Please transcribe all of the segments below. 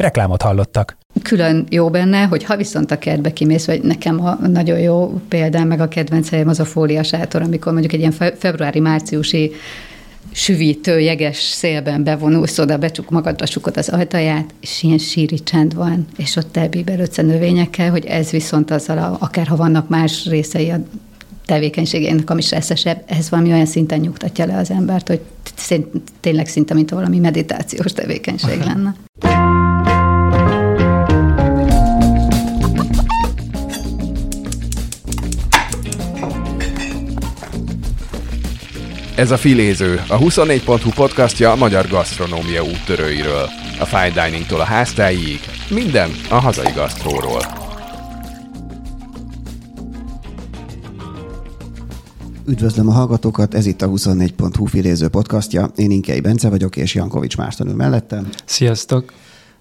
Reklámot hallottak. Külön jó benne, hogy ha viszont a kertbe kimész, vagy nekem a nagyon jó példám, meg a kedvenc helyem az a fóliasátor, amikor mondjuk egy ilyen februári-márciusi süvítő, jeges szélben bevonulsz oda, becsuk magadra sukod az ajtaját, és ilyen síri csend van, és ott elbíbelődsz növényekkel, hogy ez viszont azzal, a, akár ha vannak más részei a tevékenységének, ami stresszesebb, ez valami olyan szinten nyugtatja le az embert, hogy tényleg szinte, mint valami meditációs tevékenység lenne. Ez a Filéző, a 24.hu podcastja a magyar gasztronómia úttörőiről. A fine diningtól a háztáig, minden a hazai gasztróról. Üdvözlöm a hallgatókat, ez itt a 24.hu Filéző podcastja. Én Inkei Bence vagyok, és Jankovics Márton ül mellettem. Sziasztok!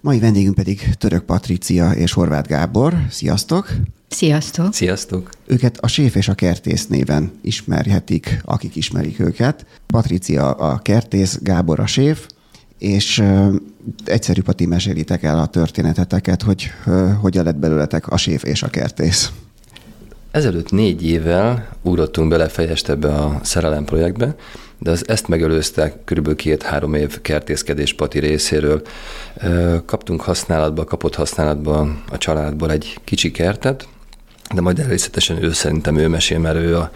Mai vendégünk pedig Török Patricia és Horváth Gábor. Sziasztok! Sziasztok! Sziasztok! Őket a séf és a kertész néven ismerhetik, akik ismerik őket. Patricia a kertész, Gábor a séf, és egyszerű Pati mesélitek el a történeteteket, hogy hogyan lett belőletek a séf és a kertész. Ezelőtt négy évvel ugrottunk bele fejest ebbe a szerelem projektbe, de az ezt megelőzte kb. két-három év kertészkedés Pati részéről. Kaptunk használatba, kapott használatba a családból egy kicsi kertet, de majd részletesen ő szerintem ő mesél, mert ő a,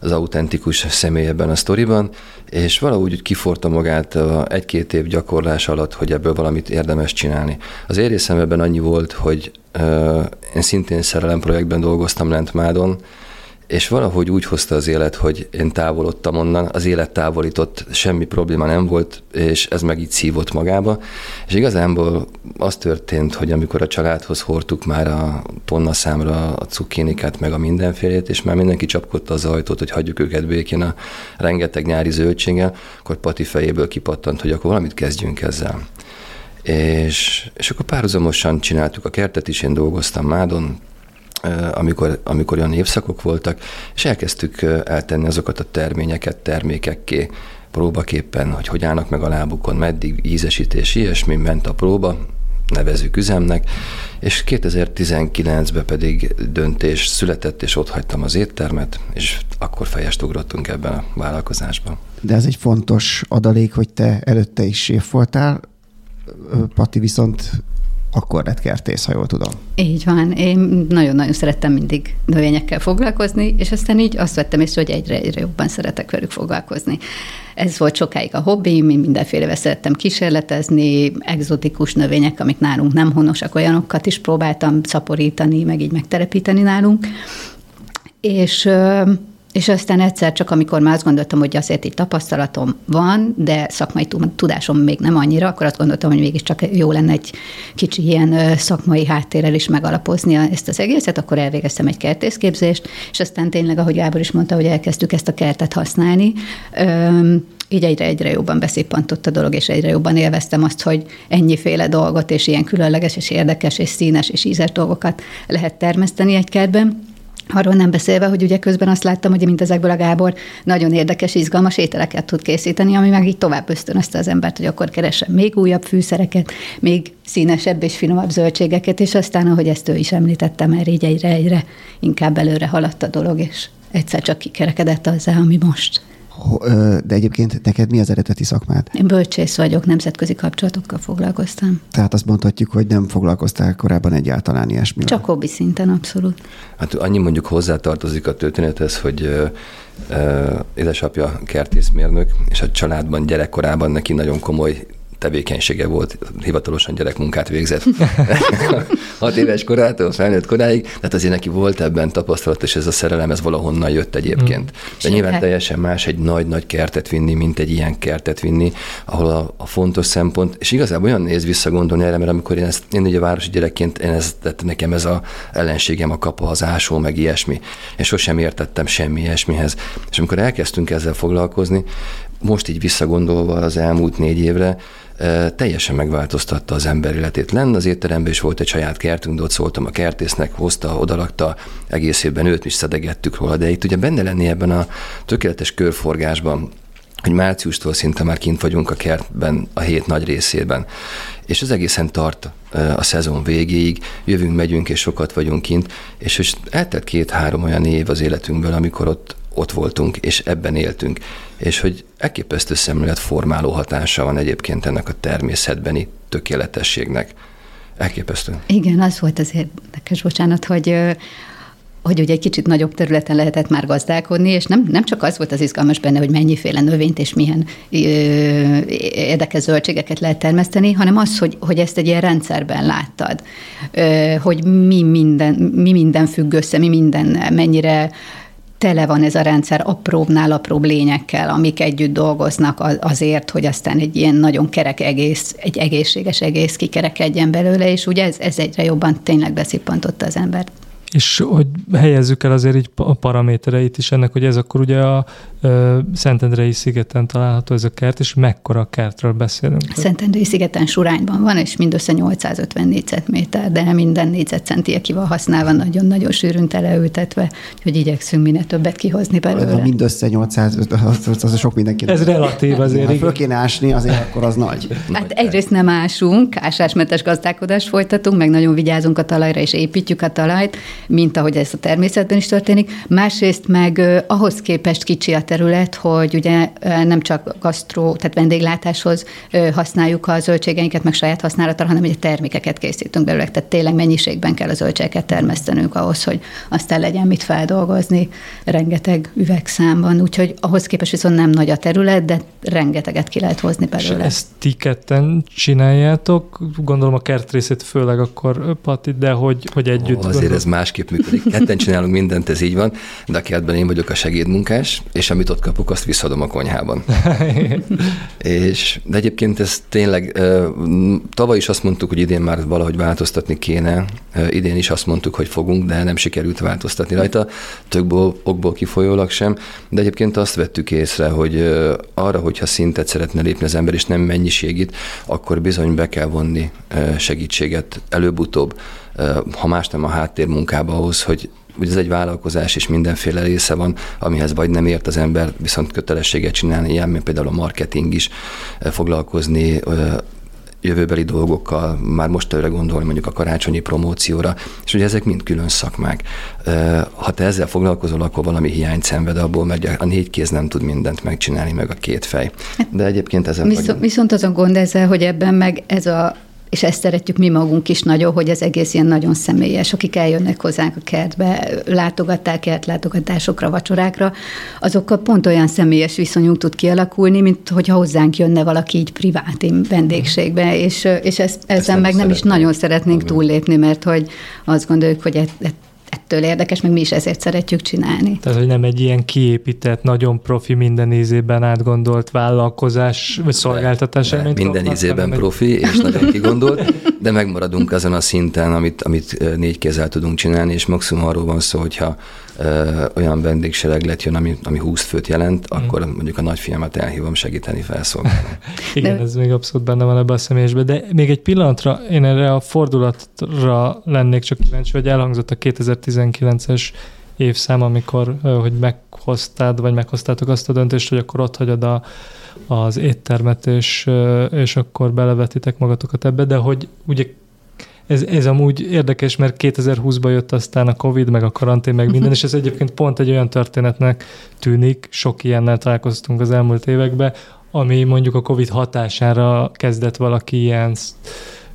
az autentikus személy ebben a sztoriban, és valahogy úgy kiforta magát egy-két év gyakorlás alatt, hogy ebből valamit érdemes csinálni. Az én ebben annyi volt, hogy uh, én szintén szerelem projektben dolgoztam Lentmádon, és valahogy úgy hozta az élet, hogy én távolodtam onnan, az élet távolított, semmi probléma nem volt, és ez meg így szívott magába. És igazából az történt, hogy amikor a családhoz hordtuk már a tonna számra a cukinikát, meg a mindenfélét, és már mindenki csapkodta az ajtót, hogy hagyjuk őket békén a rengeteg nyári zöldséggel, akkor Pati fejéből kipattant, hogy akkor valamit kezdjünk ezzel. És, és akkor párhuzamosan csináltuk a kertet is, én dolgoztam Mádon, amikor, amikor olyan évszakok voltak, és elkezdtük eltenni azokat a terményeket termékekké, próbaképpen, hogy hogy állnak meg a lábukon, meddig ízesítés, ilyesmi ment a próba, nevezük üzemnek, és 2019-ben pedig döntés született, és ott hagytam az éttermet, és akkor fejest ugrottunk ebben a vállalkozásban. De ez egy fontos adalék, hogy te előtte is séf voltál, Pati viszont akkor lett kertész, ha jól tudom. Így van. Én nagyon-nagyon szerettem mindig növényekkel foglalkozni, és aztán így azt vettem észre, hogy egyre, egyre jobban szeretek velük foglalkozni. Ez volt sokáig a hobbi, én mindenféle szerettem kísérletezni, exotikus növények, amik nálunk nem honosak, olyanokat is próbáltam szaporítani, meg így megterepíteni nálunk. És és aztán egyszer csak, amikor már azt gondoltam, hogy azért itt tapasztalatom van, de szakmai tudásom még nem annyira, akkor azt gondoltam, hogy mégiscsak jó lenne egy kicsi ilyen szakmai háttérrel is megalapozni ezt az egészet, akkor elvégeztem egy kertészképzést, és aztán tényleg, ahogy Ábor is mondta, hogy elkezdtük ezt a kertet használni, így egyre, egyre jobban beszippantott a dolog, és egyre jobban élveztem azt, hogy ennyiféle dolgot, és ilyen különleges, és érdekes, és színes, és ízes dolgokat lehet termeszteni egy kertben. Arról nem beszélve, hogy ugye közben azt láttam, hogy mint ezekből a Gábor nagyon érdekes, izgalmas ételeket tud készíteni, ami meg így tovább ösztönözte az embert, hogy akkor keressen még újabb fűszereket, még színesebb és finomabb zöldségeket, és aztán, ahogy ezt ő is említette, mert így egyre-egyre inkább előre haladt a dolog, és egyszer csak kikerekedett azzal, ami most. De egyébként neked mi az eredeti szakmád? Én bölcsész vagyok, nemzetközi kapcsolatokkal foglalkoztam. Tehát azt mondhatjuk, hogy nem foglalkoztál korábban egyáltalán ilyesmi. Csak hobbi szinten, abszolút. Hát annyi mondjuk hozzátartozik a történethez, hogy édesapja kertészmérnök, és a családban gyerekkorában neki nagyon komoly tevékenysége volt, hivatalosan gyerekmunkát végzett. Hat éves korától felnőtt koráig, tehát azért neki volt ebben tapasztalat, és ez a szerelem, ez valahonnan jött egyébként. Mm. De nyilván teljesen más egy nagy-nagy kertet vinni, mint egy ilyen kertet vinni, ahol a, a fontos szempont, és igazából olyan néz visszagondolni erre, mert amikor én ezt, én ugye városi gyerekként, én ez, tehát nekem ez a ellenségem a kapa, az ásó, meg ilyesmi. Én sosem értettem semmi ilyesmihez. És amikor elkezdtünk ezzel foglalkozni, most így visszagondolva az elmúlt négy évre, teljesen megváltoztatta az ember életét. Lenne az étteremben is volt egy saját kertünk, de ott szóltam a kertésznek, hozta, odarakta, egész évben őt is szedegettük róla, de itt ugye benne lenni ebben a tökéletes körforgásban, hogy márciustól szinte már kint vagyunk a kertben a hét nagy részében. És az egészen tart a szezon végéig, jövünk, megyünk, és sokat vagyunk kint, és eltelt két-három olyan év az életünkből, amikor ott ott voltunk, és ebben éltünk. És hogy elképesztő formáló hatása van egyébként ennek a természetbeni tökéletességnek. Elképesztő. Igen, az volt az érdekes, bocsánat, hogy hogy ugye egy kicsit nagyobb területen lehetett már gazdálkodni, és nem, nem csak az volt az izgalmas benne, hogy mennyiféle növényt és milyen ö, érdekes zöldségeket lehet termeszteni, hanem az, hogy, hogy ezt egy ilyen rendszerben láttad, ö, hogy mi minden, mi minden függ össze, mi minden mennyire tele van ez a rendszer apróbbnál apróbb lényekkel, amik együtt dolgoznak azért, hogy aztán egy ilyen nagyon kerek egész, egy egészséges egész kikerekedjen belőle, és ugye ez, ez egyre jobban tényleg beszippantotta az embert. És hogy helyezzük el azért így a paramétereit is ennek, hogy ez akkor ugye a Szentendrei szigeten található ez a kert, és mekkora kertről beszélünk? Szentendrei szigeten surányban van, és mindössze 850 négyzetméter, de minden négyzetcenti, aki van használva, nagyon-nagyon sűrűn teleültetve, hogy igyekszünk minél többet kihozni belőle. Mindössze 800, az, az sok mindenki. Ez relatív azért. Ha föl kéne ásni, azért akkor az nagy. Hát egyrészt nem ásunk, ásásmentes gazdálkodást folytatunk, meg nagyon vigyázunk a talajra, és építjük a talajt, mint ahogy ez a természetben is történik. Másrészt meg ahhoz képest kicsi a terület, hogy ugye nem csak gasztró, tehát vendéglátáshoz használjuk a zöldségeinket, meg saját használatra, hanem ugye termékeket készítünk belőle, tehát tényleg mennyiségben kell a zöldségeket termesztenünk ahhoz, hogy aztán legyen mit feldolgozni rengeteg üvegszámban, úgyhogy ahhoz képest viszont nem nagy a terület, de rengeteget ki lehet hozni belőle. És ezt ti ketten csináljátok, gondolom a kertrészét főleg akkor Pati, de hogy, hogy együtt. Ó, azért gondol... ez másképp működik. Ketten csinálunk mindent, ez így van, de a kertben én vagyok a segédmunkás, és amit ott kapok, azt visszadom a konyhában. és, de egyébként ez tényleg, tavaly is azt mondtuk, hogy idén már valahogy változtatni kéne, idén is azt mondtuk, hogy fogunk, de nem sikerült változtatni rajta, több okból kifolyólag sem, de egyébként azt vettük észre, hogy arra, hogyha szintet szeretne lépni az ember, és nem mennyiségit, akkor bizony be kell vonni segítséget előbb-utóbb, ha más nem a háttérmunkába ahhoz, hogy ugye ez egy vállalkozás, és mindenféle része van, amihez vagy nem ért az ember, viszont kötelességet csinálni, ilyen, mint például a marketing is, foglalkozni jövőbeli dolgokkal, már most előre gondolni mondjuk a karácsonyi promócióra, és ugye ezek mind külön szakmák. Ha te ezzel foglalkozol, akkor valami hiányt szenved abból, mert a négy kéz nem tud mindent megcsinálni, meg a két fej. De egyébként ezzel Viszont, viszont az a gond ezzel, hogy ebben meg ez a és ezt szeretjük mi magunk is nagyon, hogy az egész ilyen nagyon személyes, akik eljönnek hozzánk a kertbe, látogatták kertlátogatásokra, vacsorákra, azokkal pont olyan személyes viszonyunk tud kialakulni, mint hogyha hozzánk jönne valaki így privát vendégségbe, és, és ezt, ezzel meg nem is nagyon szeretnénk túllépni, mert hogy azt gondoljuk, hogy ett, ett, ettől érdekes, meg mi is ezért szeretjük csinálni. Tehát, hogy nem egy ilyen kiépített, nagyon profi, minden ízében átgondolt vállalkozás vagy szolgáltatás. De, de minden ízében profi és nagyon kigondolt, de megmaradunk azon a szinten, amit, amit négy kézzel tudunk csinálni, és maximum arról van szó, hogyha olyan vendégsereglet jön, ami, ami 20 főt jelent, mm. akkor mondjuk a nagyfiamat elhívom segíteni felszolgálni. Igen, de... ez még abszolút benne van ebben a személyesbe, de még egy pillanatra én erre a fordulatra lennék csak kíváncsi, hogy elhangzott a 2019-es évszám, amikor, hogy meghoztád, vagy meghoztátok azt a döntést, hogy akkor ott hagyod a, az éttermet, és, és akkor belevetitek magatokat ebbe, de hogy ugye ez, ez amúgy érdekes, mert 2020-ban jött aztán a Covid, meg a karantén, meg minden, és ez egyébként pont egy olyan történetnek tűnik, sok ilyennel találkoztunk az elmúlt években, ami mondjuk a Covid hatására kezdett valaki ilyen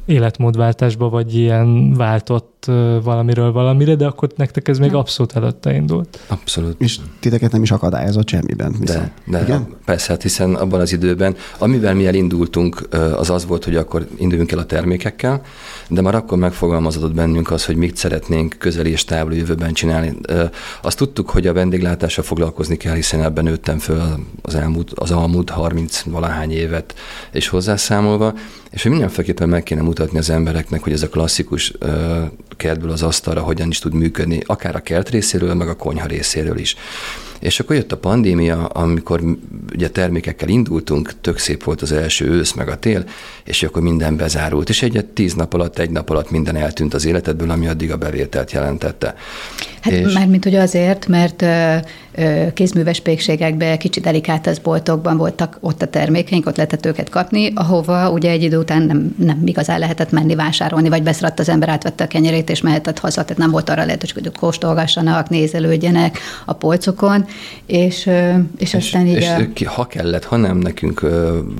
életmódváltásba, vagy ilyen váltott valamiről valamire, de akkor nektek ez még abszolút előtte indult. Abszolút. És titeket nem is akadályozott semmiben. Viszont. De, de Igen? persze, hát hiszen abban az időben, amivel mi elindultunk, az az volt, hogy akkor induljunk el a termékekkel, de már akkor megfogalmazódott bennünk az, hogy mit szeretnénk közeli és távoli jövőben csinálni. Azt tudtuk, hogy a vendéglátással foglalkozni kell, hiszen ebben nőttem föl az elmúlt, az elmúlt 30 valahány évet és hozzászámolva, és hogy mindenféleképpen meg kéne mutatni az embereknek, hogy ez a klasszikus kertből az asztalra hogyan is tud működni, akár a kert részéről, meg a konyha részéről is. És akkor jött a pandémia, amikor ugye termékekkel indultunk, tök szép volt az első ősz, meg a tél, és akkor minden bezárult. És egyet tíz nap alatt, egy nap alatt minden eltűnt az életedből, ami addig a bevételt jelentette. Hát és... mármint hogy azért, mert kézműves pékségekben, kicsit delikátasz boltokban voltak ott a termékeink, ott lehetett őket kapni, ahova ugye egy idő után nem, nem igazán lehetett menni vásárolni, vagy beszradt az ember, átvette a kenyerét, és mehetett haza, tehát nem volt arra lehetőség, hogy kóstolgassanak, nézelődjenek a polcokon, és, és, és aztán így... És a... ha kellett, ha nem, nekünk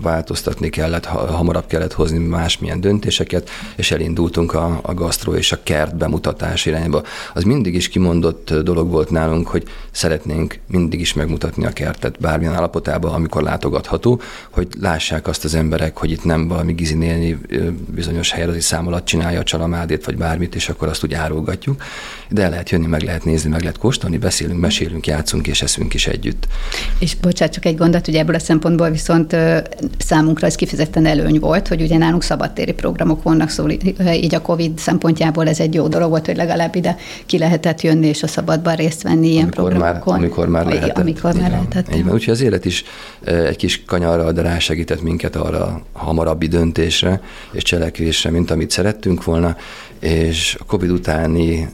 változtatni kellett, ha, hamarabb kellett hozni másmilyen döntéseket, és elindultunk a, a gasztró és a kert bemutatás irányba. Az mindig is kimondott dolog volt nálunk, hogy szeretnénk mindig is megmutatni a kertet bármilyen állapotában, amikor látogatható, hogy lássák azt az emberek, hogy itt nem valami gizinélni bizonyos helyre, szám alatt csinálja a csalamádét, vagy bármit, és akkor azt úgy árulgatjuk. De el lehet jönni, meg lehet nézni, meg lehet kóstolni, beszélünk, mesélünk, játszunk és eszünk is együtt. És bocsánat, csak egy gondot, ugye ebből a szempontból viszont számunkra ez kifejezetten előny volt, hogy ugye nálunk szabadtéri programok vannak, szóval így a COVID szempontjából ez egy jó dolog volt, hogy legalább ide ki lehetett jönni, és a szabadban részt venni ilyen amikor programokon. Már, amikor már lehetett. Amikor már lehetett. Így van. Úgyhogy az élet is egy kis kanyarral, de rásegített minket arra hamarabbi döntésre és cselekvésre, mint amit szerettünk volna, és a Covid utáni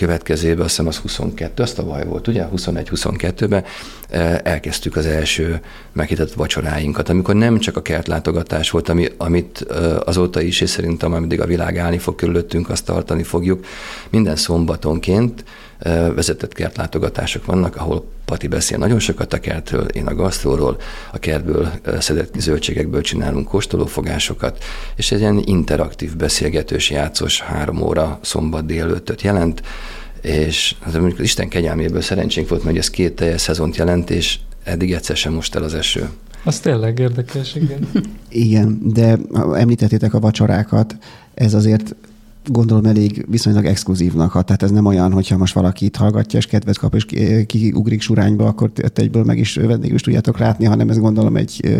következőben, azt hiszem az 22, azt a baj volt, ugye? 21-22-ben elkezdtük az első meghitett vacsoráinkat, amikor nem csak a kertlátogatás volt, ami, amit azóta is, és szerintem ameddig a világ állni fog körülöttünk, azt tartani fogjuk. Minden szombatonként vezetett kertlátogatások vannak, ahol Pati beszél nagyon sokat a kertről, én a gasztróról, a kertből szedett zöldségekből csinálunk kóstolófogásokat, és egy ilyen interaktív, beszélgetős, játszós három óra szombat délőttöt jelent, és hát mondjuk az Isten kegyelméből szerencsénk volt, mert ez két teljes szezont jelent, és eddig egyszer sem most el az eső. Az tényleg érdekes, igen. igen, de említettétek a vacsorákat, ez azért gondolom elég viszonylag exkluzívnak hat. Tehát ez nem olyan, hogyha most valaki itt hallgatja, és kedvet kap, és kiugrik surányba, akkor egyből meg is vendégül is tudjátok látni, hanem ez gondolom egy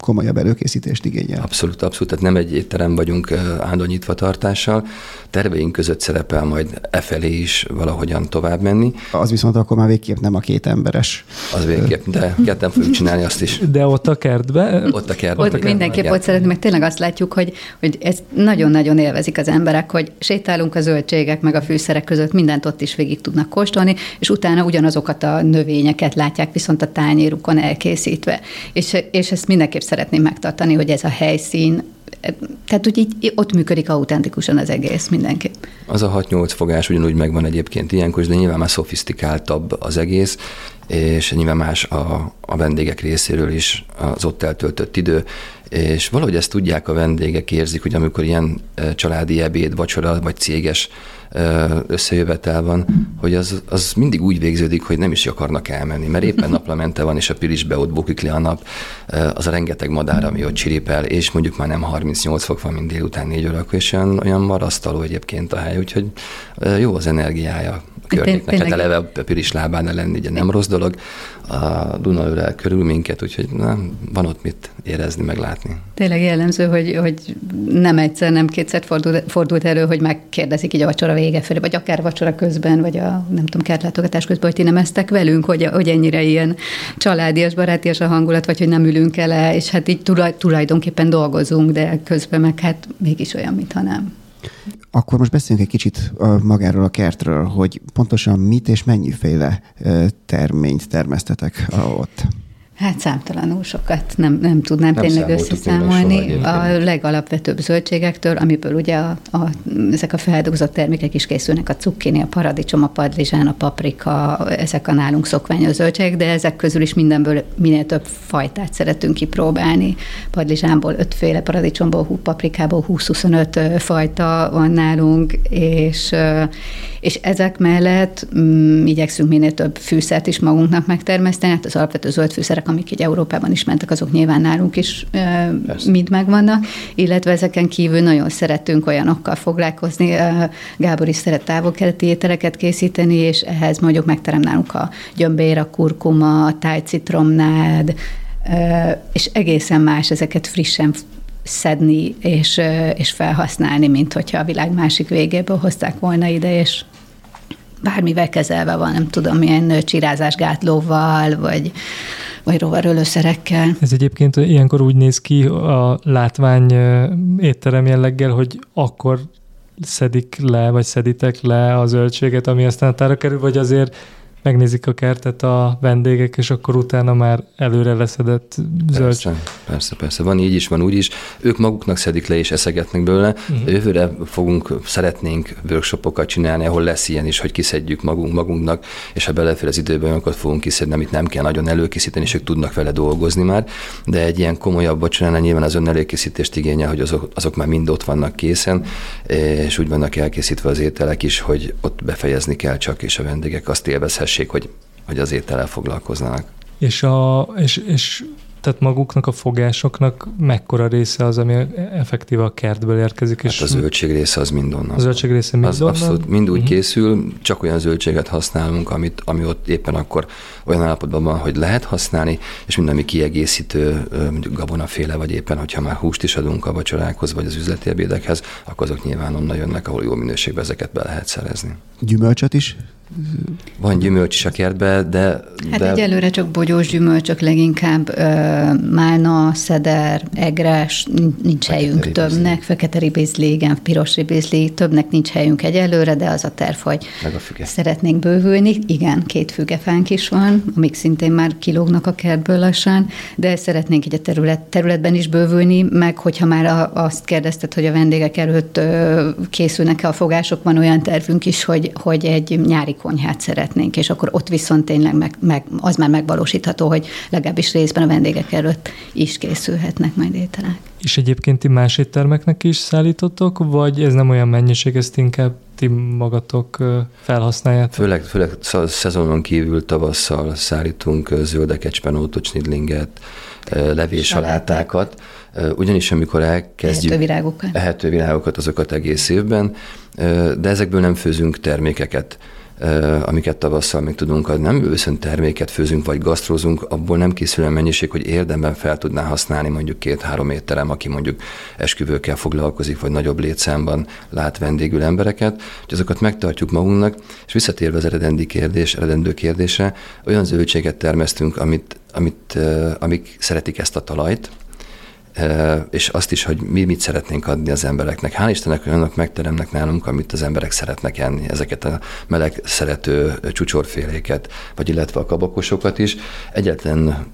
komolyabb előkészítést igényel. Abszolút, abszolút. Tehát nem egy étterem vagyunk állandó nyitva tartással. Terveink között szerepel majd e felé is valahogyan tovább menni. Az viszont akkor már végképp nem a két emberes. Az végképp, de ketten fogjuk csinálni azt is. De ott a kertbe? Ott a kertbe. Ott, ott mindenképp ott szeretném, meg tényleg azt látjuk, hogy, hogy ezt nagyon-nagyon élvezik az emberek, hogy sétálunk a zöldségek meg a fűszerek között, mindent ott is végig tudnak kóstolni, és utána ugyanazokat a növényeket látják viszont a tányérukon elkészítve. És, és ezt mindenképp szeretném megtartani, hogy ez a helyszín tehát úgy így, ott működik autentikusan az egész mindenki. Az a 6-8 fogás ugyanúgy megvan egyébként ilyenkor, de nyilván már szofisztikáltabb az egész, és nyilván más a, a vendégek részéről is az ott eltöltött idő, és valahogy ezt tudják a vendégek, érzik, hogy amikor ilyen családi ebéd, vacsora vagy céges összejövetel van, hogy az, az mindig úgy végződik, hogy nem is akarnak elmenni, mert éppen naplemente van, és a pirisbe ott bukik le a nap, az a rengeteg madár, ami ott csiripel, és mondjuk már nem 38 fok van, mint délután 4 órakor, és olyan, olyan marasztaló egyébként a hely, úgyhogy jó az energiája környéknek. Hát eleve a piris lábán lenni, ugye nem rossz dolog. A Duna ölel körül minket, úgyhogy na, van ott mit érezni, meg látni. Tényleg jellemző, hogy, hogy nem egyszer, nem kétszer fordult, fordult elő, hogy megkérdezik így a vacsora vége felé, vagy akár vacsora közben, vagy a nem tudom, kertlátogatás közben, hogy ti nem eztek velünk, hogy, hogy ennyire ilyen családias, barátias a hangulat, vagy hogy nem ülünk el, és hát így tulajdonképpen dolgozunk, de közben meg hát mégis olyan, mintha nem. Akkor most beszéljünk egy kicsit magáról a kertről, hogy pontosan mit és mennyiféle terményt termesztetek ott. Hát számtalanul sokat nem, nem tudnám Nem tényleg összeszámolni. a legalapvetőbb zöldségektől, amiből ugye a, a, ezek a feldolgozott termékek is készülnek, a cukkini, a paradicsom, a padlizsán, a paprika, ezek a nálunk szokványos zöldségek, de ezek közül is mindenből minél több fajtát szeretünk kipróbálni. Padlizsánból ötféle, paradicsomból, paprikából 20-25 fajta van nálunk, és, és ezek mellett mm, igyekszünk minél több fűszert is magunknak megtermeszteni, hát az alapvető zöld fűszerek, amik így Európában is mentek, azok nyilván nálunk is Persze. mind megvannak, illetve ezeken kívül nagyon szeretünk olyanokkal foglalkozni. Ö, Gábor is szeret távol-keleti ételeket készíteni, és ehhez mondjuk megterem nálunk a gyömbér, a kurkuma, a tájcitromnád, ö, és egészen más ezeket frissen szedni és, és felhasználni, mint hogyha a világ másik végéből hozták volna ide, és bármivel kezelve van, nem tudom, milyen csirázásgátlóval, vagy, vagy rovarölőszerekkel. Ez egyébként ilyenkor úgy néz ki a látvány étterem jelleggel, hogy akkor szedik le, vagy szeditek le a zöldséget, ami aztán a tára kerül, vagy azért megnézik a kertet a vendégek, és akkor utána már előre leszedett zöldség. Persze, persze, persze. Van így is, van úgy is. Ők maguknak szedik le és eszegetnek belőle. Uh-huh. Jövőre fogunk, szeretnénk workshopokat csinálni, ahol lesz ilyen is, hogy kiszedjük magunk magunknak, és ha belefér az időben, akkor fogunk kiszedni, amit nem kell nagyon előkészíteni, és ők tudnak vele dolgozni már. De egy ilyen komolyabb vacsoránál nyilván az ön előkészítést igényel, hogy azok, azok már mind ott vannak készen, és úgy vannak elkészítve az ételek is, hogy ott befejezni kell csak, és a vendégek azt élvezhessék, hogy, hogy az étellel foglalkoznának. És, a, és, és tehát maguknak a fogásoknak mekkora része az, ami effektíve a kertből érkezik? Hát és a zöldség része az mind onnan. a zöldség része mind az onnan? abszolút mind úgy Mhm. uh-huh. készül, csak olyan zöldséget használunk, amit, ami ott éppen akkor olyan állapotban van, hogy lehet használni, és minden, ami kiegészítő, mondjuk gabonaféle, vagy éppen, hogyha már húst is adunk a vacsorákhoz, vagy az üzleti ebédekhez, akkor azok nyilván onnan jönnek, ahol jó minőségben ezeket be lehet szerezni. Gyümölcsöt is? Van gyümölcs is a kertbe, de... Hát de... egyelőre csak bogyós gyümölcsök leginkább, ö, málna, szeder, egres, nincs- Fekete helyünk ribizli. többnek, fekete ribizli, igen, piros ribizli, többnek nincs helyünk egyelőre, de az a terv, hogy Meg a füge. szeretnénk bővülni. Igen, két fügefánk is van, amik szintén már kilógnak a kertből lassan, de szeretnénk egy a terület, területben is bővülni, meg hogyha már a, azt kérdezted, hogy a vendégek előtt ö, készülnek-e a fogások, van olyan tervünk is, hogy, hogy egy nyári konyhát szeretnénk, és akkor ott viszont tényleg meg, meg, az már megvalósítható, hogy legalábbis részben a vendégek előtt is készülhetnek majd ételek. És egyébként ti más éttermeknek is szállítotok, vagy ez nem olyan mennyiség, ezt inkább ti magatok felhasználjátok? Főleg, főleg sz- szezonon kívül tavasszal szállítunk zöldeket, spenótot, snidlinget, levéssalátákat, ugyanis amikor elkezdjük... Ehető virágokat. Ehető virágokat, azokat egész évben, de ezekből nem főzünk termékeket amiket tavasszal még tudunk adni. Nem viszont terméket főzünk, vagy gasztrózunk, abból nem készül olyan mennyiség, hogy érdemben fel tudná használni mondjuk két-három étterem, aki mondjuk esküvőkkel foglalkozik, vagy nagyobb létszámban lát vendégül embereket, hogy azokat megtartjuk magunknak, és visszatérve az eredendi kérdés, eredendő kérdésre, olyan zöldséget termesztünk, amit, amit, amik szeretik ezt a talajt, és azt is, hogy mi mit szeretnénk adni az embereknek. Hál' Istennek olyanok megteremnek nálunk, amit az emberek szeretnek enni, ezeket a meleg szerető csúcsorféléket, vagy illetve a kabakosokat is. Egyetlen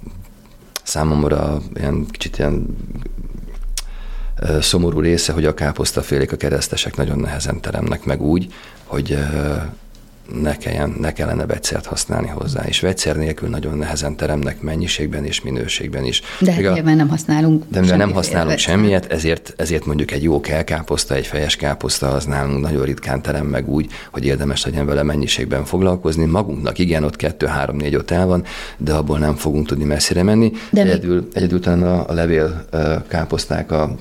számomra ilyen kicsit ilyen szomorú része, hogy a káposztafélék, a keresztesek nagyon nehezen teremnek meg úgy, hogy ne, kelljen, ne kellene vegyszert használni hozzá, és vegyszer nélkül nagyon nehezen teremnek mennyiségben és minőségben is. De hát nyilván nem használunk de mivel nem használunk vegyszert. semmiet, ezért, ezért mondjuk egy jó kelkáposzta, egy fejes káposzta az nálunk nagyon ritkán terem meg úgy, hogy érdemes legyen vele mennyiségben foglalkozni. Magunknak igen, ott kettő, három, négy, öt el van, de abból nem fogunk tudni messzire menni. De mi- egyedül, egyedül talán a, a levél káposzták, a,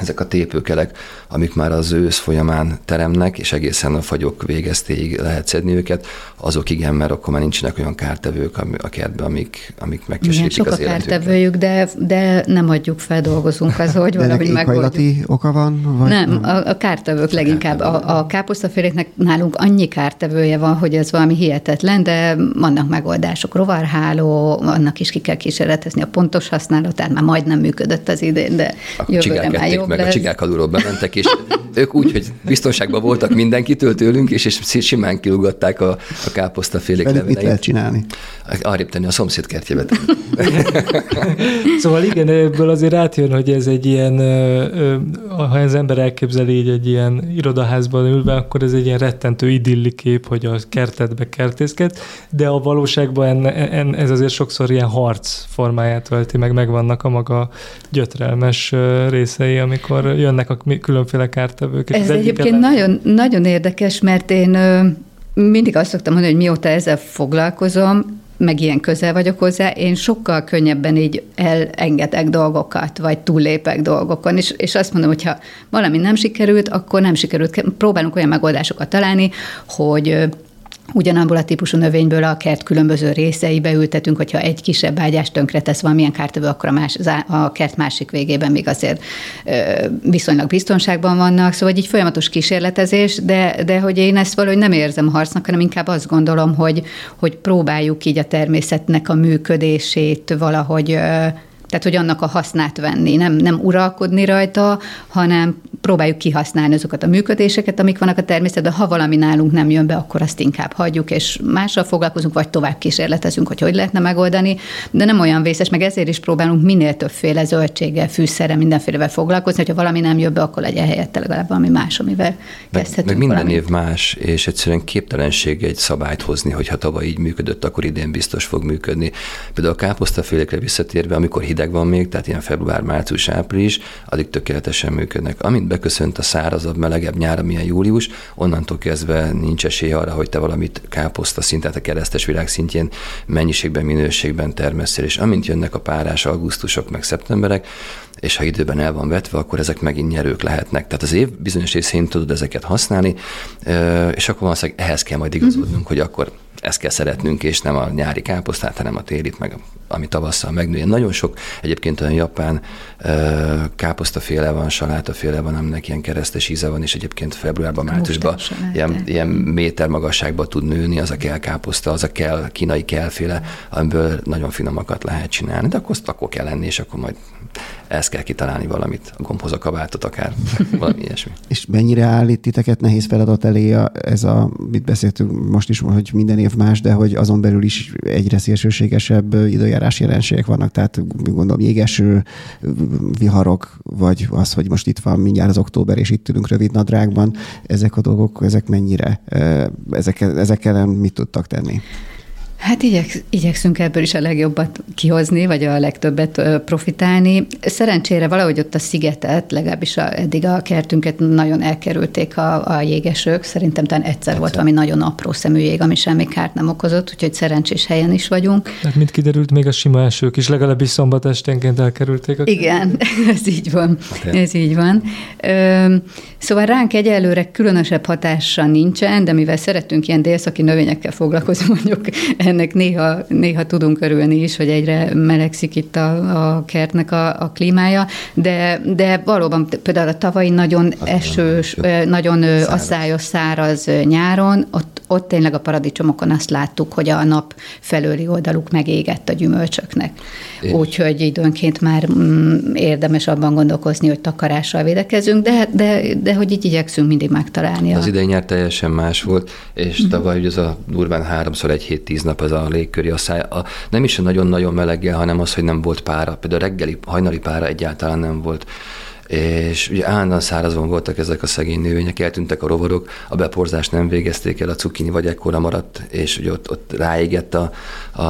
ezek a tépőkelek, amik már az ősz folyamán teremnek, és egészen a fagyok végeztéig lehet szedni őket, azok igen, mert akkor már nincsenek olyan kártevők a kertben, amik, amik Igen, megkeserítik sok a az kártevőjük, de, de nem adjuk fel, dolgozunk az, hogy valahogy megoldjuk. oka van? Vagy Nem, a, a kártevők leginkább. A, a káposztaféléknek nálunk annyi kártevője van, hogy ez valami hihetetlen, de vannak megoldások. Rovarháló, annak is ki kell kísérletezni a pontos használatát, már majdnem működött az idén, de Akkor jövőre már ették Jobb meg lesz. a csigák alulról bementek, és ők úgy, hogy biztonságban voltak mindenkitől tőlünk, és, és simán kiugatták a, a káposztafélék leveleit. Mit lehet csinálni? Arrébb tenni a szomszéd kertjébe. szóval igen, ebből azért átjön, hogy ez egy ilyen, ha az ember elképzeli így egy ilyen irodaházban ülve, akkor ez egy ilyen rettentő idilli kép, hogy a kertetbe kertészked, de a valóságban en, en, ez azért sokszor ilyen harc formáját ölti, meg megvannak a maga gyötrelmes részei, amikor jönnek a különféle kártevők. Ez egyébként nagyon, nagyon érdekes, mert én mindig azt szoktam mondani, hogy mióta ezzel foglalkozom, meg ilyen közel vagyok hozzá, én sokkal könnyebben így elengedek dolgokat, vagy túllépek dolgokon, és, és azt mondom, hogy ha valami nem sikerült, akkor nem sikerült. Próbálunk olyan megoldásokat találni, hogy Ugyanabból a típusú növényből a kert különböző részeibe ültetünk, hogyha egy kisebb ágyást tönkre tesz valamilyen kártevő, akkor a, más, a kert másik végében még azért viszonylag biztonságban vannak, szóval így folyamatos kísérletezés, de, de hogy én ezt valahogy nem érzem harcnak, hanem inkább azt gondolom, hogy, hogy próbáljuk így a természetnek a működését valahogy tehát hogy annak a hasznát venni, nem, nem uralkodni rajta, hanem próbáljuk kihasználni azokat a működéseket, amik vannak a természetben. Ha valami nálunk nem jön be, akkor azt inkább hagyjuk, és mással foglalkozunk, vagy tovább kísérletezünk, hogy hogy lehetne megoldani, de nem olyan vészes, meg ezért is próbálunk minél többféle zöldséggel, fűszerrel, mindenfélevel foglalkozni, hogyha valami nem jön be, akkor legyen helyette legalább valami más, amivel kezdhetünk. Meg minden valamit. év más, és egyszerűen képtelenség egy szabályt hozni, hogy ha tavaly így működött, akkor idén biztos fog működni. Például a káposztafélekre visszatérve, amikor hideg van még, tehát ilyen február, március, április, addig tökéletesen működnek. Amint beköszönt a szárazabb, melegebb nyár, amilyen július, onnantól kezdve nincs esély arra, hogy te valamit káposzta szinten, a keresztes világ szintjén mennyiségben, minőségben termeszél. És amint jönnek a párás augusztusok, meg szeptemberek, és ha időben el van vetve, akkor ezek megint nyerők lehetnek. Tehát az év bizonyos részén tudod ezeket használni, és akkor valószínűleg ehhez kell majd igazodnunk, mm-hmm. hogy akkor ezt kell szeretnünk, és nem a nyári káposztát, hanem a télit, meg ami tavasszal megnője. Nagyon sok egyébként olyan japán káposztaféle van, salátaféle van, aminek ilyen keresztes íze van, és egyébként februárban, márciusban ilyen, ilyen méter magasságban tud nőni, az a kell káposzta, az a kell, kínai kellféle, amiből nagyon finomakat lehet csinálni, de akkor, akkor kell lenni, és akkor majd ezt kell kitalálni valamit, a gombhoz a kabátot akár, valami ilyesmi. És mennyire állít titeket nehéz feladat elé a, ez a, mit beszéltünk most is, hogy minden év más, de hogy azon belül is egyre szélsőségesebb időjárás jelenségek vannak, tehát gondolom jégeső, viharok, vagy az, hogy most itt van mindjárt az október, és itt ülünk rövid nadrágban, ezek a dolgok, ezek mennyire, ezekkel, ezekkel mit tudtak tenni? Hát igyek, igyekszünk ebből is a legjobbat kihozni, vagy a legtöbbet profitálni. Szerencsére valahogy ott a szigetet, legalábbis a, eddig a kertünket nagyon elkerülték a, a jégesők. Szerintem talán egyszer, egyszer volt valami nagyon apró szemű jég, ami semmi kárt nem okozott, úgyhogy szerencsés helyen is vagyunk. Hát mint kiderült, még a sima esők is legalábbis szombat esténként elkerülték. A Igen, ez így van. Okay. Ez így van. Szóval ránk egyelőre különösebb hatása nincsen, de mivel szeretünk ilyen délszaki növényekkel foglalkozni, mondjuk ennek néha, néha tudunk örülni is, hogy egyre melegszik itt a, a kertnek a, a klímája, de, de valóban például a tavalyi nagyon az esős, nagyon, nagyon száraz. asszályos, száraz nyáron, ott, ott tényleg a paradicsomokon azt láttuk, hogy a nap felőli oldaluk megégett a gyümölcsöknek. Úgyhogy időnként már mm, érdemes abban gondolkozni, hogy takarással védekezünk, de, de, de hogy így igyekszünk mindig megtalálni. Az idei nyár teljesen más volt, és mm. tavaly ugye az a durván háromszor egy hét tíz nap az a légköri, száj, a, nem is a nagyon-nagyon meleggel, hanem az, hogy nem volt pára. Például a reggeli, hajnali pára egyáltalán nem volt és ugye állandóan szárazon voltak ezek a szegény növények, eltűntek a rovarok, a beporzást nem végezték el, a cukini vagy ekkora maradt, és ugye ott, ott ráégett a, a,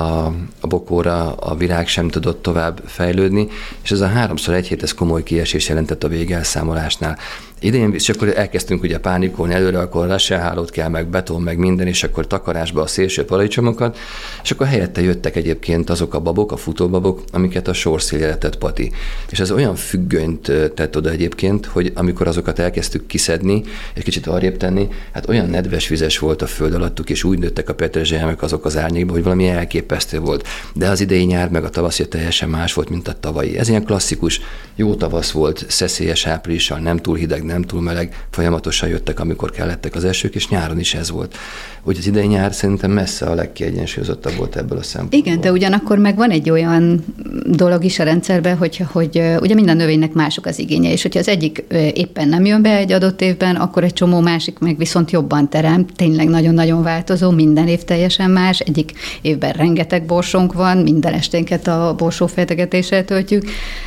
a bokóra, a virág sem tudott tovább fejlődni, és ez a háromszor egy hét, ez komoly kiesés jelentett a végelszámolásnál. Idén, és akkor elkezdtünk ugye pánikolni előre, akkor lesselhálót kell, meg beton, meg minden, és akkor takarásba a szélső paradicsomokat, és akkor helyette jöttek egyébként azok a babok, a futóbabok, amiket a sorszélre tett Pati. És ez olyan függönyt tett oda egyébként, hogy amikor azokat elkezdtük kiszedni, és kicsit arrébb tenni, hát olyan nedves vizes volt a föld alattuk, és úgy nőttek a petrezselymek azok az árnyékba, hogy valami elképesztő volt. De az idei nyár meg a tavasz teljesen más volt, mint a tavalyi. Ez ilyen klasszikus, jó tavasz volt, szeszélyes áprilissal, nem túl hideg, nem nem túl meleg, folyamatosan jöttek, amikor kellettek az esők, és nyáron is ez volt. Úgy az idei nyár szerintem messze a legkiegyensúlyozottabb volt ebből a szempontból. Igen, de ugyanakkor meg van egy olyan dolog is a rendszerben, hogy, hogy ugye minden növénynek mások az igénye, és hogyha az egyik éppen nem jön be egy adott évben, akkor egy csomó másik meg viszont jobban terem, tényleg nagyon-nagyon változó, minden év teljesen más, egyik évben rengeteg borsónk van, minden esténket a borsó fejtegetéssel töltjük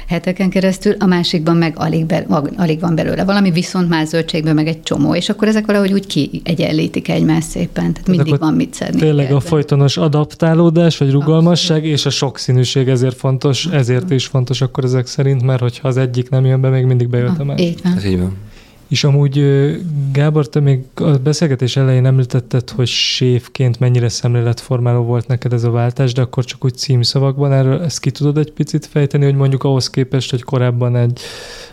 heteken keresztül, a másikban meg alig, be, alig van belőle valami, viszont más zöldségben meg egy csomó, és akkor ezek valahogy úgy kiegyenlítik egymást szépen, tehát mindig van mit szedni. Tényleg a folytonos adaptálódás, vagy rugalmasság Abszolút. és a sokszínűség ezért fontos, ezért is fontos akkor ezek szerint, mert hogyha az egyik nem jön be, még mindig bejött a más. Így van. Ez így van. És amúgy Gábor, te még a beszélgetés elején említetted, hogy sévként mennyire szemléletformáló volt neked ez a váltás, de akkor csak úgy címszavakban erről ezt ki tudod egy picit fejteni, hogy mondjuk ahhoz képest, hogy korábban egy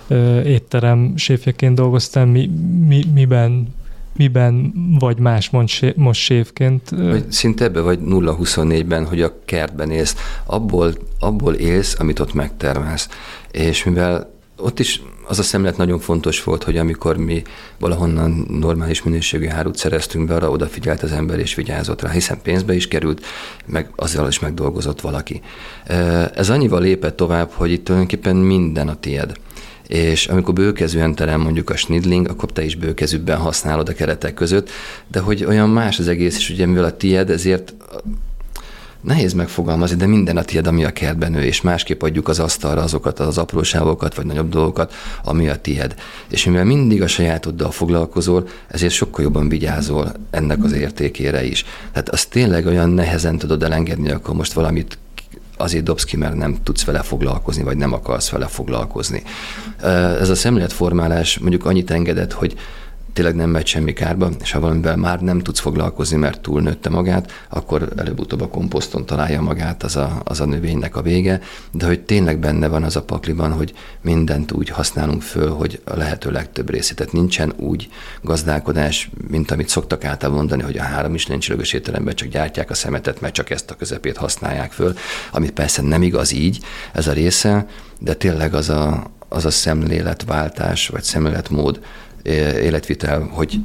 ö, étterem séfjeként dolgoztál, mi, mi, miben miben vagy más most sévként? Vagy szinte ebbe vagy 0-24-ben, hogy a kertben élsz, abból, abból élsz, amit ott megtermelsz. És mivel ott is az a szemlélet nagyon fontos volt, hogy amikor mi valahonnan normális minőségű hárut szereztünk be, arra odafigyelt az ember és vigyázott rá, hiszen pénzbe is került, meg azzal is megdolgozott valaki. Ez annyival lépett tovább, hogy itt tulajdonképpen minden a tied. És amikor bőkezűen terem mondjuk a snidling, akkor te is bőkezűbben használod a keretek között, de hogy olyan más az egész, és ugye mivel a tied, ezért nehéz megfogalmazni, de minden a tiéd, ami a kertben nő, és másképp adjuk az asztalra azokat az apróságokat, vagy nagyobb dolgokat, ami a tiéd. És mivel mindig a sajátoddal foglalkozol, ezért sokkal jobban vigyázol ennek az értékére is. Tehát azt tényleg olyan nehezen tudod elengedni, akkor most valamit azért dobsz ki, mert nem tudsz vele foglalkozni, vagy nem akarsz vele foglalkozni. Ez a szemléletformálás mondjuk annyit engedett, hogy tényleg nem megy semmi kárba, és ha valamivel már nem tudsz foglalkozni, mert túlnőtte magát, akkor előbb-utóbb a komposzton találja magát az a, az a növénynek a vége, de hogy tényleg benne van az a pakliban, hogy mindent úgy használunk föl, hogy a lehető legtöbb részét. Tehát nincsen úgy gazdálkodás, mint amit szoktak által mondani, hogy a három is nincs rögös étteremben csak gyártják a szemetet, mert csak ezt a közepét használják föl, amit persze nem igaz így, ez a része, de tényleg az a, az a szemléletváltás, vagy szemléletmód, életvitel, hogy,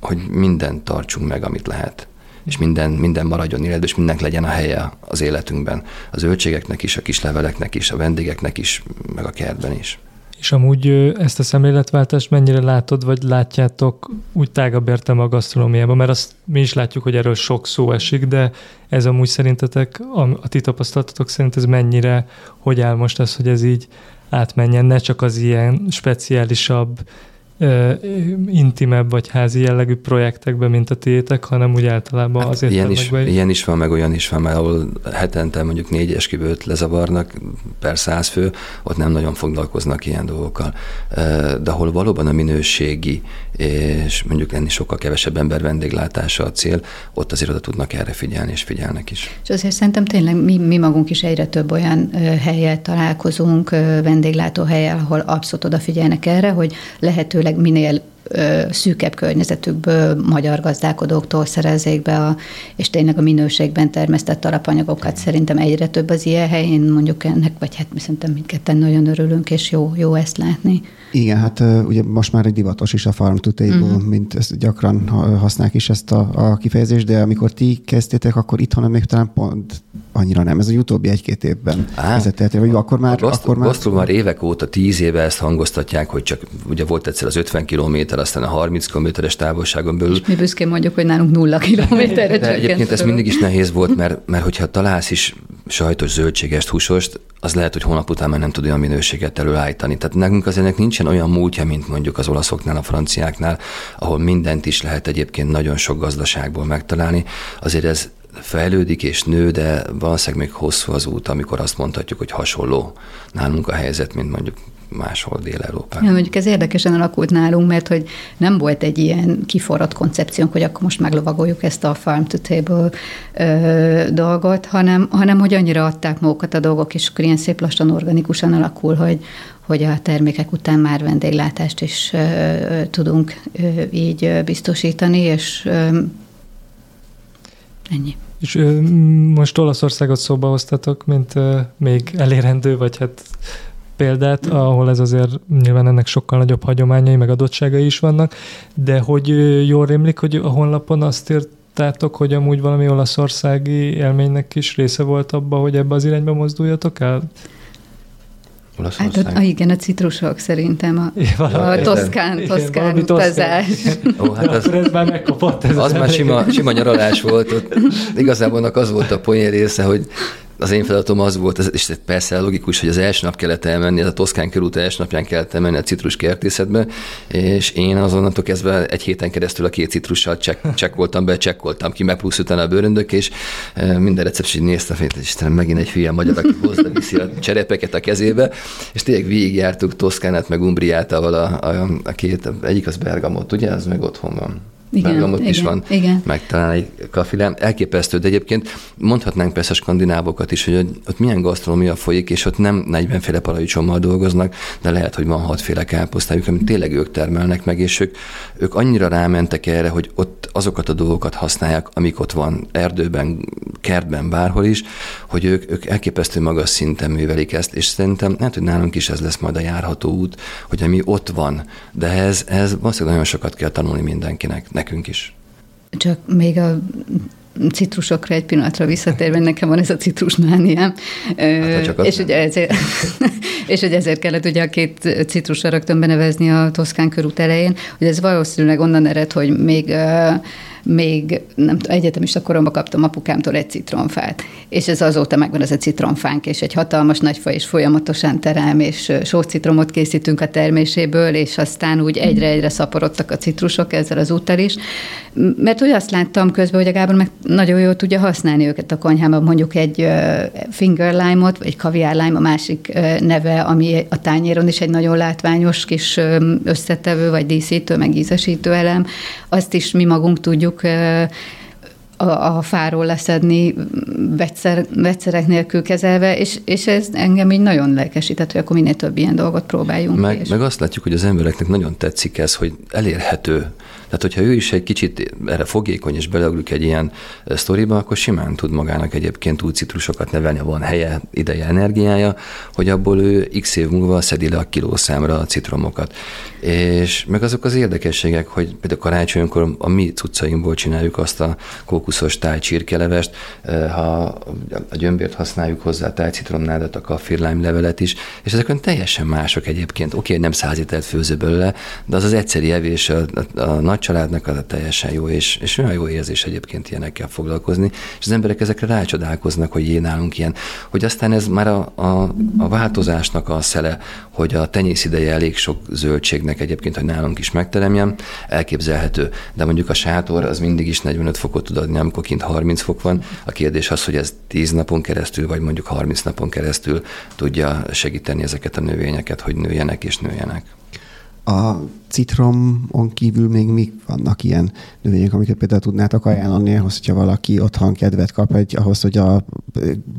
hogy mindent tartsunk meg, amit lehet és minden, minden maradjon életben, és mindennek legyen a helye az életünkben. A zöldségeknek is, a kisleveleknek is, a vendégeknek is, meg a kertben is. És amúgy ezt a szemléletváltást mennyire látod, vagy látjátok úgy tágabb értem a gasztronómiában, mert azt mi is látjuk, hogy erről sok szó esik, de ez amúgy szerintetek, a ti tapasztalatotok szerint ez mennyire, hogy áll most ez, hogy ez így átmenjen, ne csak az ilyen speciálisabb intimebb vagy házi jellegű projektekben, mint a tiétek, hanem úgy általában hát azért ilyen is, ilyen is van, meg olyan is van, mert ahol hetente mondjuk négy esküvőt lezavarnak per száz fő, ott nem nagyon foglalkoznak ilyen dolgokkal. De ahol valóban a minőségi, és mondjuk enni sokkal kevesebb ember vendéglátása a cél, ott azért oda tudnak erre figyelni, és figyelnek is. És azért szerintem tényleg mi, mi magunk is egyre több olyan helyel találkozunk, vendéglátó helyel, ahol abszolút odafigyelnek erre, hogy lehetőleg minél szűkebb környezetükből magyar gazdálkodóktól szerezzék be, a, és tényleg a minőségben termesztett alapanyagokat szerintem egyre több az ilyen hely. Én mondjuk ennek, vagy hát szerintem mindketten nagyon örülünk, és jó, jó ezt látni. Igen, hát ugye most már egy divatos is a farm to table, uh-huh. mint ezt gyakran használják is ezt a, a kifejezést, de amikor ti kezdtétek, akkor itthon még talán pont annyira nem. Ez a utóbbi egy-két évben vezetett, vagy akkor már... Gasztro, akkor már... Már évek óta, tíz éve ezt hangoztatják, hogy csak ugye volt egyszer az 50 km, aztán a 30 km-es távolságon belül. És mi büszkén mondjuk, hogy nálunk nulla kilométerre De egyébként ez mindig is nehéz volt, mert, mert hogyha találsz is sajtos, zöldségest, húsost, az lehet, hogy hónap után már nem tud olyan minőséget előállítani. Tehát nekünk azért nincsen olyan múltja, mint mondjuk az olaszoknál, a franciáknál, ahol mindent is lehet egyébként nagyon sok gazdaságból megtalálni. Azért ez fejlődik és nő, de valószínűleg még hosszú az út, amikor azt mondhatjuk, hogy hasonló nálunk a helyzet, mint mondjuk máshol Dél-Európában. Ja, mondjuk ez érdekesen alakult nálunk, mert hogy nem volt egy ilyen kiforrott koncepciónk, hogy akkor most meglovagoljuk ezt a farm to table ö, dolgot, hanem, hanem hogy annyira adták magukat a dolgok, és akkor ilyen szép lassan organikusan alakul, hogy, hogy a termékek után már vendéglátást is ö, tudunk ö, így biztosítani, és ö, ennyi. És ö, most Olaszországot szóba hoztatok, mint ö, még elérendő, vagy hát példát, ahol ez azért nyilván ennek sokkal nagyobb hagyományai, meg adottságai is vannak, de hogy jól rémlik, hogy a honlapon azt írtátok, hogy amúgy valami olaszországi élménynek is része volt abba, hogy ebbe az irányba mozduljatok el? Hát a, igen, a citrusok szerintem a, Igen, a toszkán, igen, toszkán valami toszkán. utazás. Ó, hát az, Akkor ez már megkopott. Ez az már sima, sima nyaralás volt. Ott igazából annak az volt a poén része, hogy az én feladatom az volt, és persze logikus, hogy az első nap kellett elmenni, ez a Toszkán körút első napján kellett elmenni a citrus kertészetbe, és én azonnantól kezdve egy héten keresztül a két citrussal csekk, csekkoltam be, csekkoltam ki, meg plusz utána a bőröndök, és minden recepts így néztem, hogy Istenem, megint egy hülye magyar, aki hozza viszi a cserepeket a kezébe, és tényleg végigjártuk Toszkánát, meg Umbriátával a, a, a két, egyik az Bergamot, ugye, az meg otthon van. Igen, Bergamot is igen, van, igen. meg talán egy kafilám. Elképesztő, de egyébként mondhatnánk persze a skandinávokat is, hogy ott- ott milyen gasztronómia folyik, és ott nem 40 féle paradicsommal dolgoznak, de lehet, hogy van hatféle káposztájuk, amit tényleg ők termelnek meg, és ők, ők annyira rámentek erre, hogy ott azokat a dolgokat használják, amik ott van erdőben, kertben, bárhol is, hogy ők, ők elképesztő magas szinten művelik ezt, és szerintem lehet, hogy nálunk is ez lesz majd a járható út, hogy ami ott van, de ez, ez valószínűleg nagyon sokat kell tanulni mindenkinek, nekünk is. Csak még a citrusokra egy pillanatra visszatérve, nekem van ez a citrusmániám. Hát, és, nem. ugye ezért, és hogy ezért kellett ugye a két citrusra rögtön benevezni a Toszkán körút elején, hogy ez valószínűleg onnan ered, hogy még még nem egyetemista koromban kaptam apukámtól egy citromfát, és ez azóta megvan ez a citromfánk, és egy hatalmas nagy fa, és folyamatosan terem, és sócitromot készítünk a terméséből, és aztán úgy egyre-egyre szaporodtak a citrusok ezzel az úttal is, mert úgy azt láttam közben, hogy a Gábor meg nagyon jól tudja használni őket a konyhában, mondjuk egy finger lime-ot, vagy kaviár lime a másik neve, ami a tányéron is egy nagyon látványos kis összetevő, vagy díszítő, meg ízesítő elem, azt is mi magunk tudjuk ö, a, a fáról leszedni vegyszer, vegyszerek nélkül kezelve, és, és ez engem így nagyon lelkesített, hogy akkor minél több ilyen dolgot próbáljunk. Meg, és meg azt látjuk, hogy az embereknek nagyon tetszik ez, hogy elérhető. Tehát, hogyha ő is egy kicsit erre fogékony és beleugrik egy ilyen eh, sztoriba, akkor simán tud magának egyébként úgy citrusokat nevelni, ha van helye, ideje, energiája, hogy abból ő x év múlva szedi le a kilószámra a citromokat. És meg azok az érdekességek, hogy például karácsonykor a mi cuccainkból csináljuk azt a kókuszos tájcsirkelevest, eh, ha a gyömbért használjuk hozzá, tájcitromnádat, a kaffirlime levelet is, és ezek teljesen mások egyébként. Oké, nem száz ételt főző belőle, de az az egyszeri evés a, a, a nagy családnak az teljesen jó, és, és olyan jó érzés egyébként ilyenekkel foglalkozni, és az emberek ezekre rácsodálkoznak, hogy én nálunk ilyen, hogy aztán ez már a, a, a változásnak a szele, hogy a tenyész ideje elég sok zöldségnek egyébként, hogy nálunk is megteremjen, elképzelhető. De mondjuk a sátor az mindig is 45 fokot tud adni, amikor kint 30 fok van. A kérdés az, hogy ez 10 napon keresztül, vagy mondjuk 30 napon keresztül tudja segíteni ezeket a növényeket, hogy nőjenek és nőjenek. A citromon kívül még mik vannak ilyen növények, amiket például tudnátok ajánlani ahhoz, hogyha valaki otthon kedvet kap, egy, ahhoz, hogy a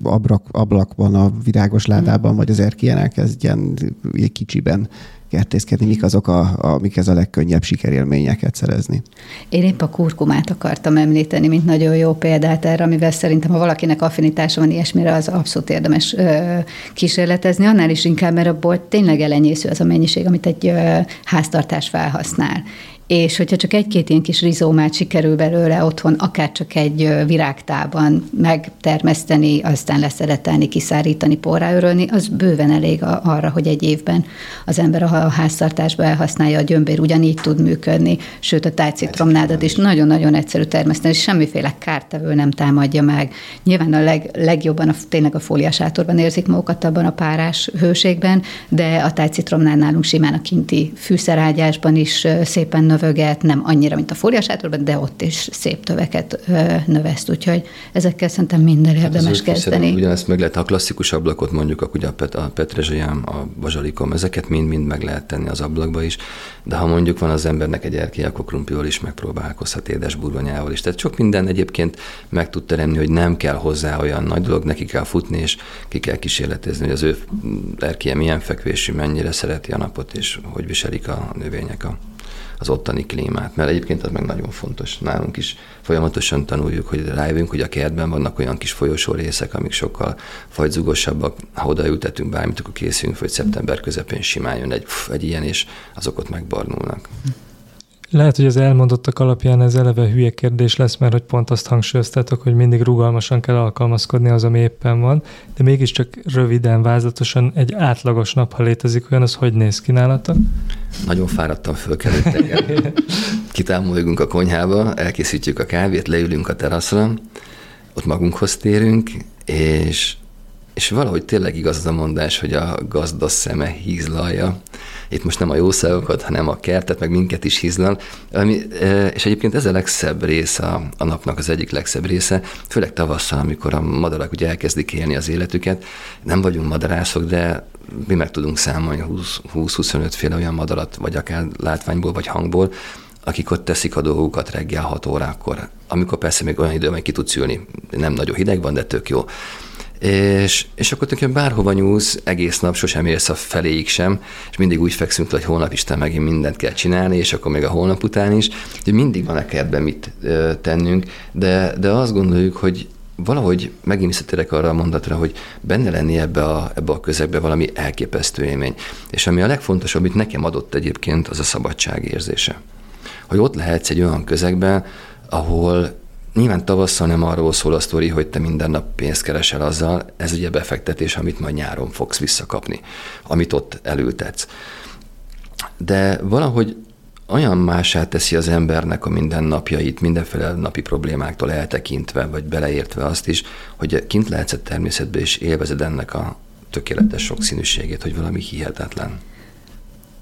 ablak, ablakban, a virágos ládában, vagy az erkélyen elkezdjen egy kicsiben kertészkedni, mik azok, a, amik ez a legkönnyebb sikerélményeket szerezni. Én épp a kurkumát akartam említeni, mint nagyon jó példát erre, amivel szerintem, ha valakinek affinitása van ilyesmire, az abszolút érdemes ö, kísérletezni, annál is inkább, mert abból tényleg elenyésző az a mennyiség, amit egy ö, háztartás felhasznál. És hogyha csak egy-két ilyen kis rizómát sikerül belőle otthon, akár csak egy virágtában megtermeszteni, aztán leszeletelni, kiszárítani, porráörölni, az bőven elég arra, hogy egy évben az ember a háztartásba elhasználja, a gyömbér ugyanígy tud működni, sőt a tájcitromnádat is nagyon-nagyon egyszerű termeszteni, és semmiféle kártevő nem támadja meg. Nyilván a leg, legjobban a, tényleg a fóliasátorban érzik magukat abban a párás hőségben, de a tájcitromnál nálunk simán a kinti fűszerágyásban is szépen növöget, nem annyira, mint a fóliasátorban, de ott is szép töveket növeszt, úgyhogy ezekkel szerintem minden érdemes Hát ő fűszerek, kezdeni. Ugyanezt meg lehet, ha a klasszikus ablakot mondjuk, akkor ugye a, pet, a petrezselyám, a bazsalikom, ezeket mind-mind meg lehet tenni az ablakba is, de ha mondjuk van az embernek egy erkély, akkor krumplival is megpróbálkozhat, édes burgonyával is. Tehát sok minden egyébként meg tud teremni, hogy nem kell hozzá olyan nagy dolog, neki kell futni, és ki kell kísérletezni, hogy az ő erkélye milyen fekvésű, mennyire szereti a napot, és hogy viselik a növények a, az ottani klímát, mert egyébként az meg nagyon fontos. Nálunk is folyamatosan tanuljuk, hogy rájövünk, hogy a kertben vannak olyan kis folyosó részek, amik sokkal fajzugosabbak. Ha oda ültetünk bármit, akkor készülünk, hogy szeptember közepén simán jön egy, egy ilyen, és azok ott megbarnulnak. Lehet, hogy az elmondottak alapján ez eleve hülye kérdés lesz, mert hogy pont azt hangsúlyoztátok, hogy mindig rugalmasan kell alkalmazkodni az, ami éppen van, de mégiscsak röviden, vázlatosan egy átlagos nap, ha létezik olyan, az hogy néz ki nálatok? Nagyon fáradtam fölkelőtt Kitámoljunk a konyhába, elkészítjük a kávét, leülünk a teraszra, ott magunkhoz térünk, és és valahogy tényleg igaz az a mondás, hogy a gazda szeme hízlalja. Itt most nem a jószágokat, hanem a kertet, meg minket is hízlal. Ami, e, és egyébként ez a legszebb része a, napnak, az egyik legszebb része, főleg tavasszal, amikor a madarak ugye elkezdik élni az életüket. Nem vagyunk madarászok, de mi meg tudunk számolni 20-25 féle olyan madarat, vagy akár látványból, vagy hangból, akik ott teszik a dolgukat reggel 6 órakor, amikor persze még olyan időben ki tudsz ülni, nem nagyon hideg van, de tök jó. És, és akkor tulajdonképpen bárhova nyúlsz, egész nap sosem érsz a feléig sem, és mindig úgy fekszünk, hogy holnap Isten megint mindent kell csinálni, és akkor még a holnap után is, hogy mindig van-e kertben mit tennünk, de, de azt gondoljuk, hogy valahogy megint visszatérek arra a mondatra, hogy benne lenni ebbe a, ebbe a közegbe valami elképesztő élmény. És ami a legfontosabb, amit nekem adott egyébként, az a szabadság érzése. Hogy ott lehetsz egy olyan közegben, ahol Nyilván tavasszal nem arról szól a sztori, hogy te minden nap pénzt keresel azzal, ez ugye befektetés, amit majd nyáron fogsz visszakapni, amit ott elültetsz. De valahogy olyan mását teszi az embernek a mindennapjait, mindenféle napi problémáktól eltekintve, vagy beleértve azt is, hogy kint lehetsz a természetben, és élvezed ennek a tökéletes sokszínűségét, hogy valami hihetetlen.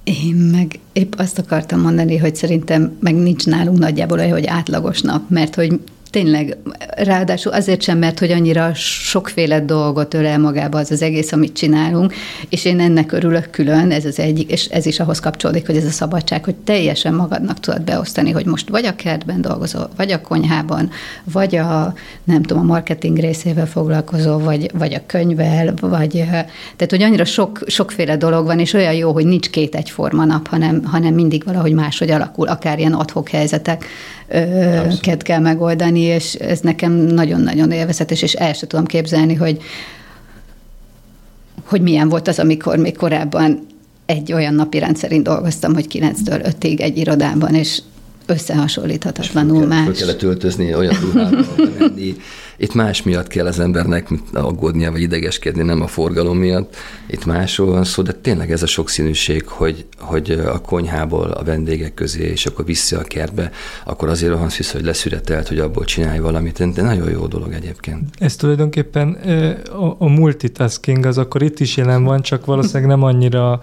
Én meg épp azt akartam mondani, hogy szerintem meg nincs nálunk nagyjából olyan, hogy átlagos nap, mert hogy tényleg, ráadásul azért sem, mert hogy annyira sokféle dolgot ölel magába az az egész, amit csinálunk, és én ennek örülök külön, ez az egyik, és ez is ahhoz kapcsolódik, hogy ez a szabadság, hogy teljesen magadnak tudod beosztani, hogy most vagy a kertben dolgozol, vagy a konyhában, vagy a, nem tudom, a marketing részével foglalkozol, vagy, vagy a könyvvel, vagy, tehát hogy annyira sok, sokféle dolog van, és olyan jó, hogy nincs két egyforma nap, hanem, hanem mindig valahogy máshogy alakul, akár ilyen adhok helyzetek ket kell megoldani, és ez nekem nagyon-nagyon élvezetes, és el sem tudom képzelni, hogy, hogy milyen volt az, amikor még korábban egy olyan napi rendszerint dolgoztam, hogy 9-től 5-ig egy irodában, és összehasonlíthatatlanul más. Föl kellett öltözni, olyan ruhában menni. Itt más miatt kell az embernek aggódnia, vagy idegeskedni, nem a forgalom miatt. Itt másról van szó, de tényleg ez a sokszínűség, hogy, hogy a konyhából a vendégek közé, és akkor vissza a kertbe, akkor azért rohansz vissza, hogy leszüretelt, hogy abból csinálj valamit. De nagyon jó dolog egyébként. Ez tulajdonképpen a multitasking az akkor itt is jelen van, csak valószínűleg nem annyira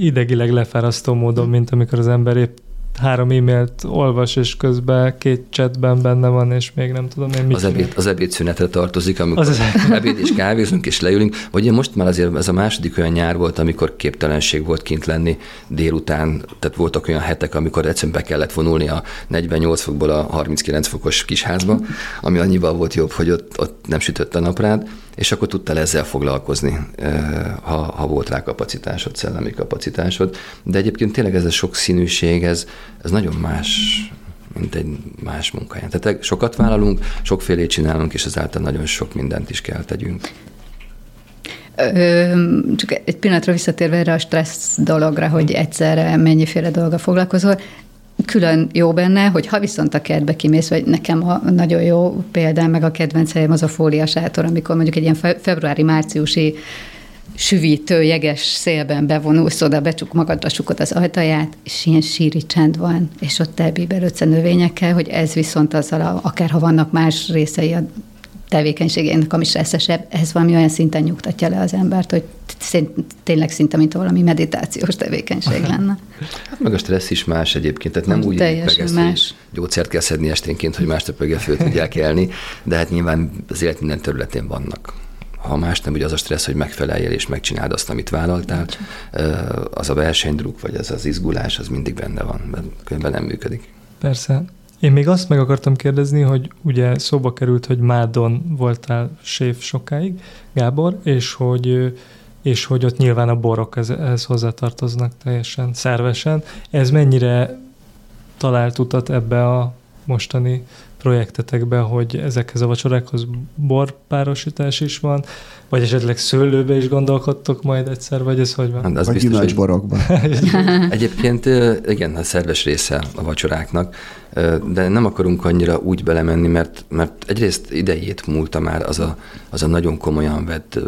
idegileg lefárasztó módon, mint amikor az ember épp három e-mailt olvas, és közben két chatben benne van, és még nem tudom én mit az ebéd, az ebédszünetre tartozik, amikor az az... ebéd és kávézunk, és leülünk. Vagy most már azért ez a második olyan nyár volt, amikor képtelenség volt kint lenni délután, tehát voltak olyan hetek, amikor egyszerűen be kellett vonulni a 48 fokból a 39 fokos kisházba, ami annyival volt jobb, hogy ott, ott nem sütött a naprád, és akkor tudtál ezzel foglalkozni, ha, ha volt rá kapacitásod, szellemi kapacitásod. De egyébként tényleg ez a sok színűség, ez, ez nagyon más, mint egy más munkáján. Tehát sokat vállalunk, sokfélét csinálunk, és ezáltal nagyon sok mindent is kell tegyünk. Csak egy pillanatra visszatérve erre a stressz dologra, hogy egyszerre mennyiféle dolga foglalkozol, külön jó benne, hogy ha viszont a kertbe kimész, vagy nekem a nagyon jó példám, meg a kedvenc helyem az a fóliasátor, amikor mondjuk egy ilyen februári-márciusi süvítő, jeges szélben bevonulsz oda, becsuk magadra sukod az ajtaját, és ilyen síri csend van, és ott elbíbelődsz a növényekkel, hogy ez viszont azzal, a, akár ha vannak más részei a tevékenységének, ami stresszesebb, ez valami olyan szinten nyugtatja le az embert, hogy tényleg szinte, mint valami meditációs tevékenység lenne. Hát meg a stressz is más egyébként, tehát nem úgy meg más. gyógyszert kell szedni esténként, hogy másnap reggel föl tudják elni, de hát nyilván az élet minden területén vannak ha más nem, ugye az a stressz, hogy megfeleljél és megcsináld azt, amit vállaltál, az a versenydruk, vagy az az izgulás, az mindig benne van, mert különben nem működik. Persze. Én még azt meg akartam kérdezni, hogy ugye szóba került, hogy Mádon voltál séf sokáig, Gábor, és hogy és hogy ott nyilván a borok ehhez hozzátartoznak teljesen szervesen. Ez mennyire talált utat ebbe a mostani projektetekbe, hogy ezekhez a vacsorákhoz borpárosítás is van, vagy esetleg szőlőbe is gondolkodtok majd egyszer, vagy ez hogy van? Hát az vagy gyümölcsborokban. Egyébként igen, a szerves része a vacsoráknak, de nem akarunk annyira úgy belemenni, mert, mert egyrészt idejét múlta már az a, az a nagyon komolyan vett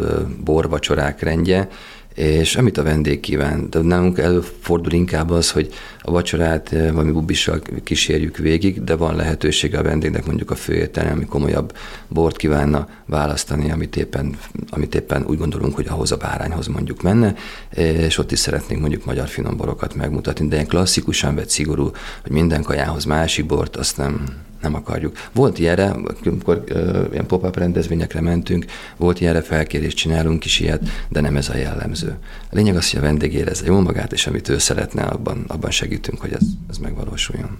borvacsorák rendje, és amit a vendég kíván. De nálunk előfordul inkább az, hogy a vacsorát eh, valami bubissal kísérjük végig, de van lehetősége a vendégnek mondjuk a főételen, ami komolyabb bort kívánna választani, amit éppen, amit éppen úgy gondolunk, hogy ahhoz a bárányhoz mondjuk menne, és ott is szeretnénk mondjuk magyar finomborokat megmutatni, de ilyen klasszikusan vett szigorú, hogy minden kajához másik bort, azt nem, nem akarjuk. Volt ilyenre, amikor uh, ilyen pop-up rendezvényekre mentünk, volt ilyenre felkérés, csinálunk is ilyet, de nem ez a jellemző. A lényeg az, hogy a vendég érezze jól magát, és amit ő szeretne, abban, abban segítünk, hogy ez, ez megvalósuljon.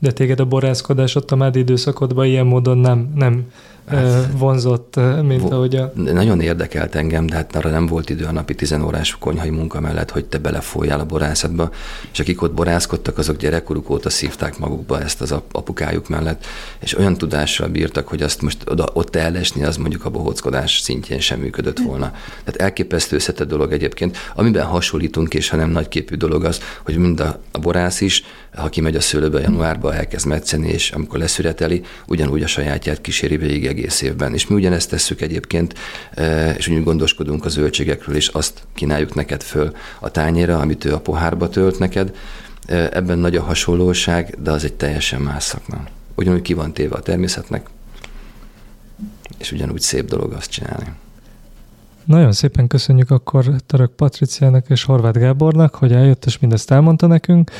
De téged a borászkodás ott a mádi időszakodban ilyen módon nem, nem hát, vonzott, mint vo- ahogy a... Nagyon érdekelt engem, de hát arra nem volt idő a napi tizenórás konyhai munka mellett, hogy te belefolyjál a borászatba, és akik ott borászkodtak, azok gyerekkoruk óta szívták magukba ezt az apukájuk mellett, és olyan tudással bírtak, hogy azt most oda, ott ellesni, az mondjuk a bohóckodás szintjén sem működött volna. Tehát elképesztő összetett dolog egyébként, amiben hasonlítunk, és ha nem nagyképű dolog az, hogy mind a, a borász is, ha kimegy a szőlőbe januárba, elkezd metszeni, és amikor leszüreteli, ugyanúgy a sajátját kíséri végig egész évben. És mi ugyanezt tesszük egyébként, e, és úgy gondoskodunk a zöldségekről, és azt kínáljuk neked föl a tányéra, amit ő a pohárba tölt neked. E, ebben nagy a hasonlóság, de az egy teljesen más szakma. Ugyanúgy ki van téve a természetnek, és ugyanúgy szép dolog azt csinálni. Nagyon szépen köszönjük akkor Török Patriciának és Horváth Gábornak, hogy eljött és mindezt elmondta nekünk.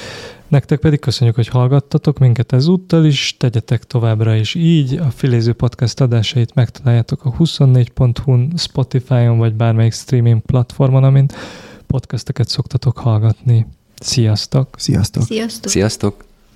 Nektek pedig köszönjük, hogy hallgattatok minket ezúttal is, tegyetek továbbra is így. A Filéző Podcast adásait megtaláljátok a 24.hu-n, Spotify-on vagy bármelyik streaming platformon, amint podcasteket szoktatok hallgatni. Sziasztok! Sziasztok! Sziasztok! Sziasztok!